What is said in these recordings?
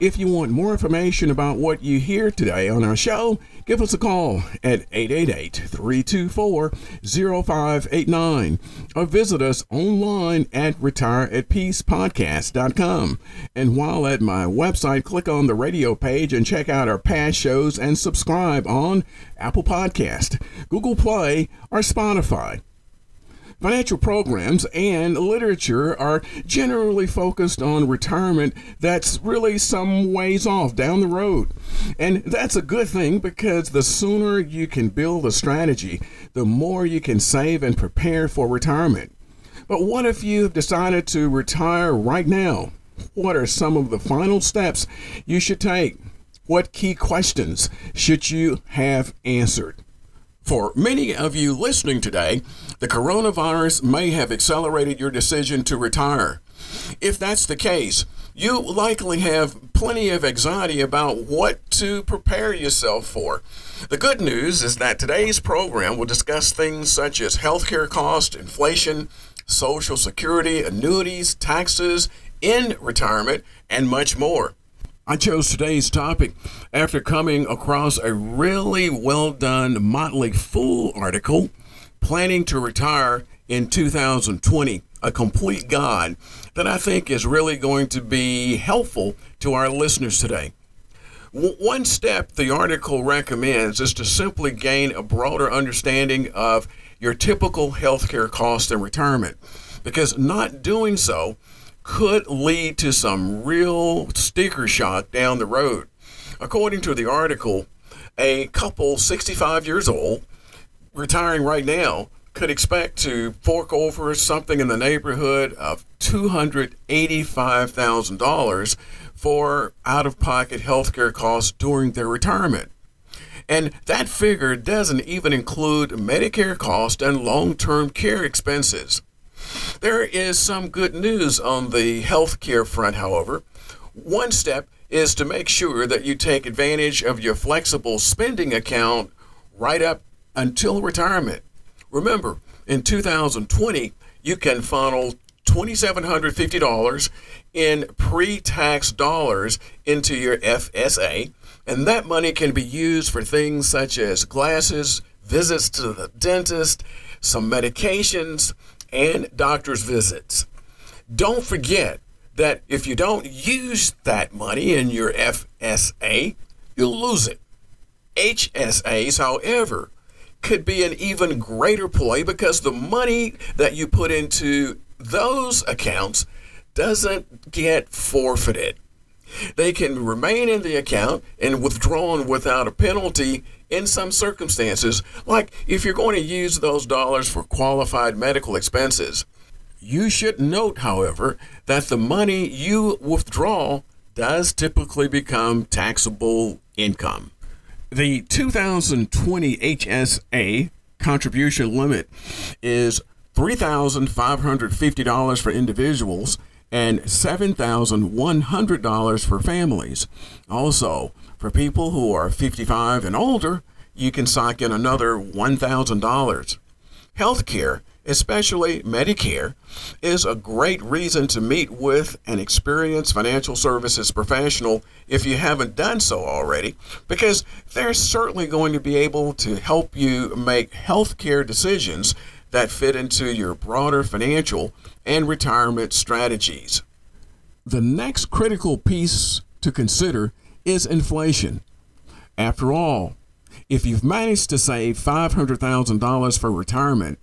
If you want more information about what you hear today on our show, give us a call at 888 324 0589 or visit us online at retireatpeacepodcast.com. And while at my website, click on the radio page and check out our past shows and subscribe on Apple Podcast, Google Play, or Spotify. Financial programs and literature are generally focused on retirement that's really some ways off down the road. And that's a good thing because the sooner you can build a strategy, the more you can save and prepare for retirement. But what if you've decided to retire right now? What are some of the final steps you should take? What key questions should you have answered? For many of you listening today, the coronavirus may have accelerated your decision to retire. If that's the case, you likely have plenty of anxiety about what to prepare yourself for. The good news is that today's program will discuss things such as healthcare costs, inflation, social security, annuities, taxes in retirement, and much more. I chose today's topic after coming across a really well done Motley Fool article, Planning to Retire in 2020, a complete guide that I think is really going to be helpful to our listeners today. one step the article recommends is to simply gain a broader understanding of your typical healthcare costs in retirement, because not doing so could lead to some real sticker shock down the road. According to the article, a couple 65 years old retiring right now could expect to fork over something in the neighborhood of $285,000 for out of pocket healthcare costs during their retirement. And that figure doesn't even include Medicare costs and long term care expenses. There is some good news on the healthcare front, however. One step is to make sure that you take advantage of your flexible spending account right up until retirement. Remember, in 2020, you can funnel $2,750 in pre tax dollars into your FSA, and that money can be used for things such as glasses, visits to the dentist, some medications, and doctor's visits. Don't forget that if you don't use that money in your FSA, you'll lose it. HSAs, however, could be an even greater play because the money that you put into those accounts doesn't get forfeited. They can remain in the account and withdrawn without a penalty in some circumstances, like if you're going to use those dollars for qualified medical expenses. You should note, however, that the money you withdraw does typically become taxable income. The 2020 HSA contribution limit is $3,550 for individuals and $7,100 for families. Also, for people who are 55 and older, you can sock in another $1,000. Healthcare, especially Medicare, is a great reason to meet with an experienced financial services professional if you haven't done so already, because they're certainly going to be able to help you make healthcare decisions that fit into your broader financial and retirement strategies. The next critical piece to consider is inflation. After all, if you've managed to save $500,000 for retirement,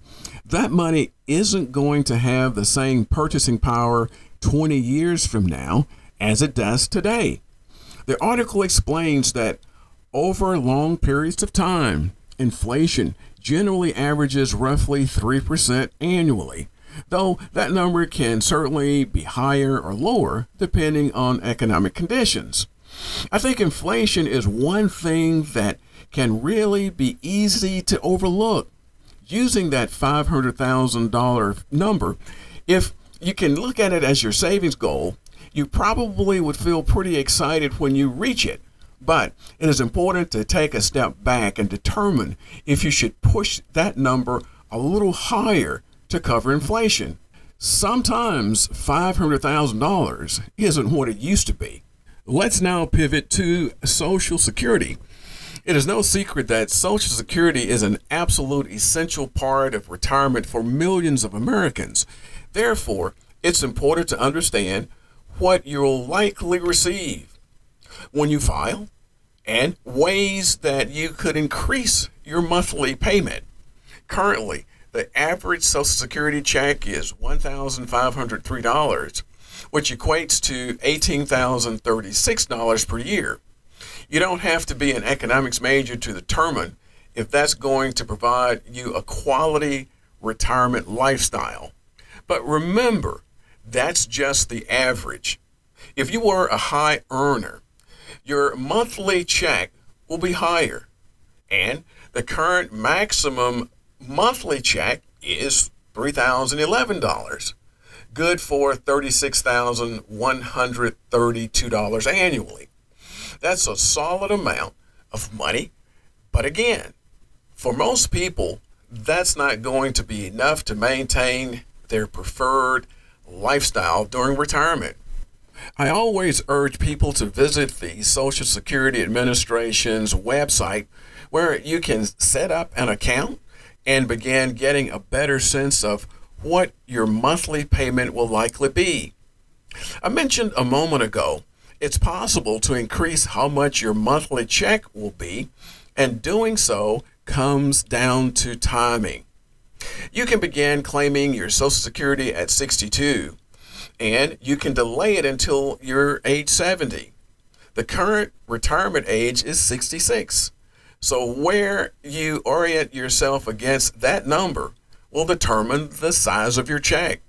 that money isn't going to have the same purchasing power 20 years from now as it does today. The article explains that over long periods of time, inflation generally averages roughly 3% annually, though that number can certainly be higher or lower depending on economic conditions. I think inflation is one thing that can really be easy to overlook. Using that $500,000 number, if you can look at it as your savings goal, you probably would feel pretty excited when you reach it. But it is important to take a step back and determine if you should push that number a little higher to cover inflation. Sometimes $500,000 isn't what it used to be. Let's now pivot to Social Security. It is no secret that Social Security is an absolute essential part of retirement for millions of Americans. Therefore, it's important to understand what you'll likely receive when you file and ways that you could increase your monthly payment. Currently, the average Social Security check is $1,503, which equates to $18,036 per year. You don't have to be an economics major to determine if that's going to provide you a quality retirement lifestyle. But remember, that's just the average. If you were a high earner, your monthly check will be higher. And the current maximum monthly check is $3,011, good for $36,132 annually. That's a solid amount of money. But again, for most people, that's not going to be enough to maintain their preferred lifestyle during retirement. I always urge people to visit the Social Security Administration's website where you can set up an account and begin getting a better sense of what your monthly payment will likely be. I mentioned a moment ago it's possible to increase how much your monthly check will be, and doing so comes down to timing. You can begin claiming your Social Security at 62, and you can delay it until you're age 70. The current retirement age is 66. So, where you orient yourself against that number will determine the size of your check.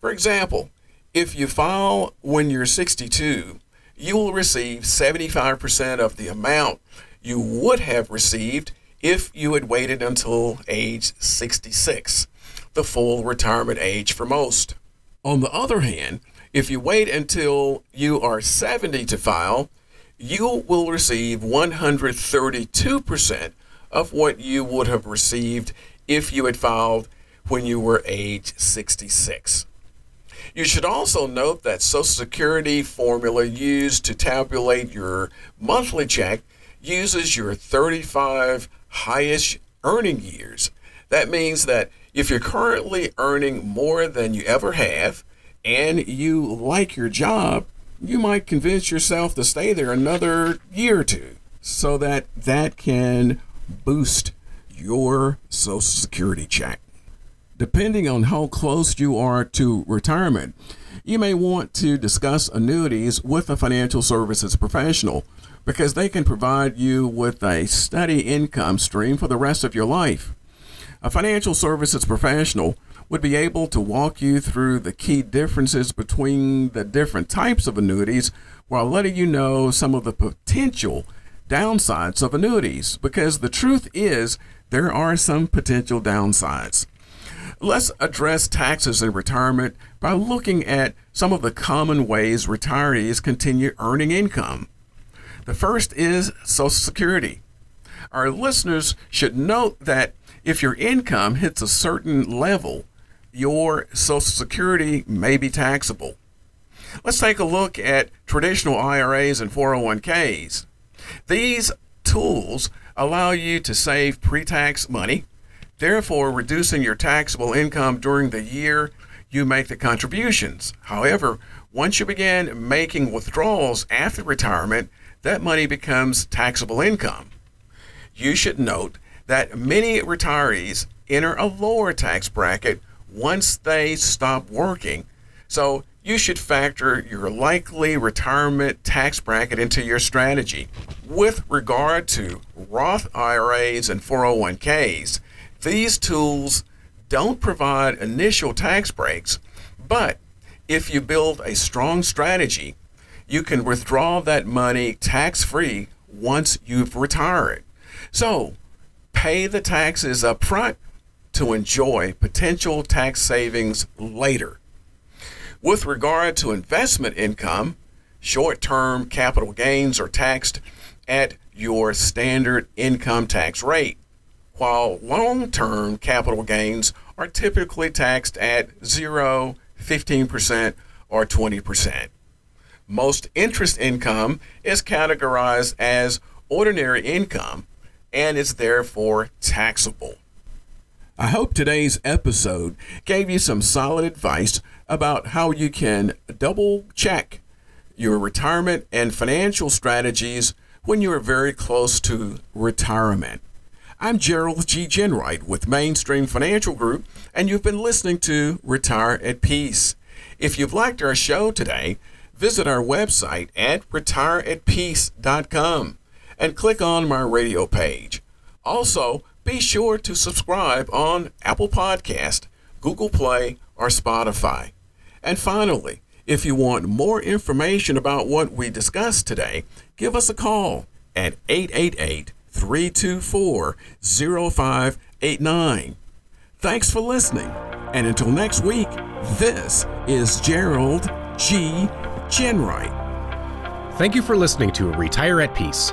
For example, if you file when you're 62, you will receive 75% of the amount you would have received if you had waited until age 66, the full retirement age for most. On the other hand, if you wait until you are 70 to file, you will receive 132% of what you would have received if you had filed when you were age 66. You should also note that Social Security formula used to tabulate your monthly check uses your 35 highest earning years. That means that if you're currently earning more than you ever have and you like your job, you might convince yourself to stay there another year or two so that that can boost your Social Security check. Depending on how close you are to retirement, you may want to discuss annuities with a financial services professional because they can provide you with a steady income stream for the rest of your life. A financial services professional would be able to walk you through the key differences between the different types of annuities while letting you know some of the potential downsides of annuities because the truth is there are some potential downsides. Let's address taxes in retirement by looking at some of the common ways retirees continue earning income. The first is Social Security. Our listeners should note that if your income hits a certain level, your Social Security may be taxable. Let's take a look at traditional IRAs and 401ks. These tools allow you to save pre tax money, therefore, reducing your taxable income during the year you make the contributions. However, once you begin making withdrawals after retirement, that money becomes taxable income. You should note that many retirees enter a lower tax bracket once they stop working. So you should factor your likely retirement tax bracket into your strategy. With regard to Roth IRAs and 401ks, these tools don't provide initial tax breaks, but if you build a strong strategy, you can withdraw that money tax free once you've retired. So, pay the taxes up front to enjoy potential tax savings later. With regard to investment income, short term capital gains are taxed at your standard income tax rate, while long term capital gains are typically taxed at 0, 15%, or 20%. Most interest income is categorized as ordinary income and is therefore taxable. I hope today's episode gave you some solid advice about how you can double check your retirement and financial strategies when you are very close to retirement. I'm Gerald G. Ginwright with Mainstream Financial Group, and you've been listening to Retire at Peace. If you've liked our show today, visit our website at retireatpeace.com and click on my radio page. Also, be sure to subscribe on Apple Podcast, Google Play, or Spotify. And finally, if you want more information about what we discussed today, give us a call at 888 324 0589. Thanks for listening. And until next week, this is Gerald G. Ginwright. Thank you for listening to Retire at Peace.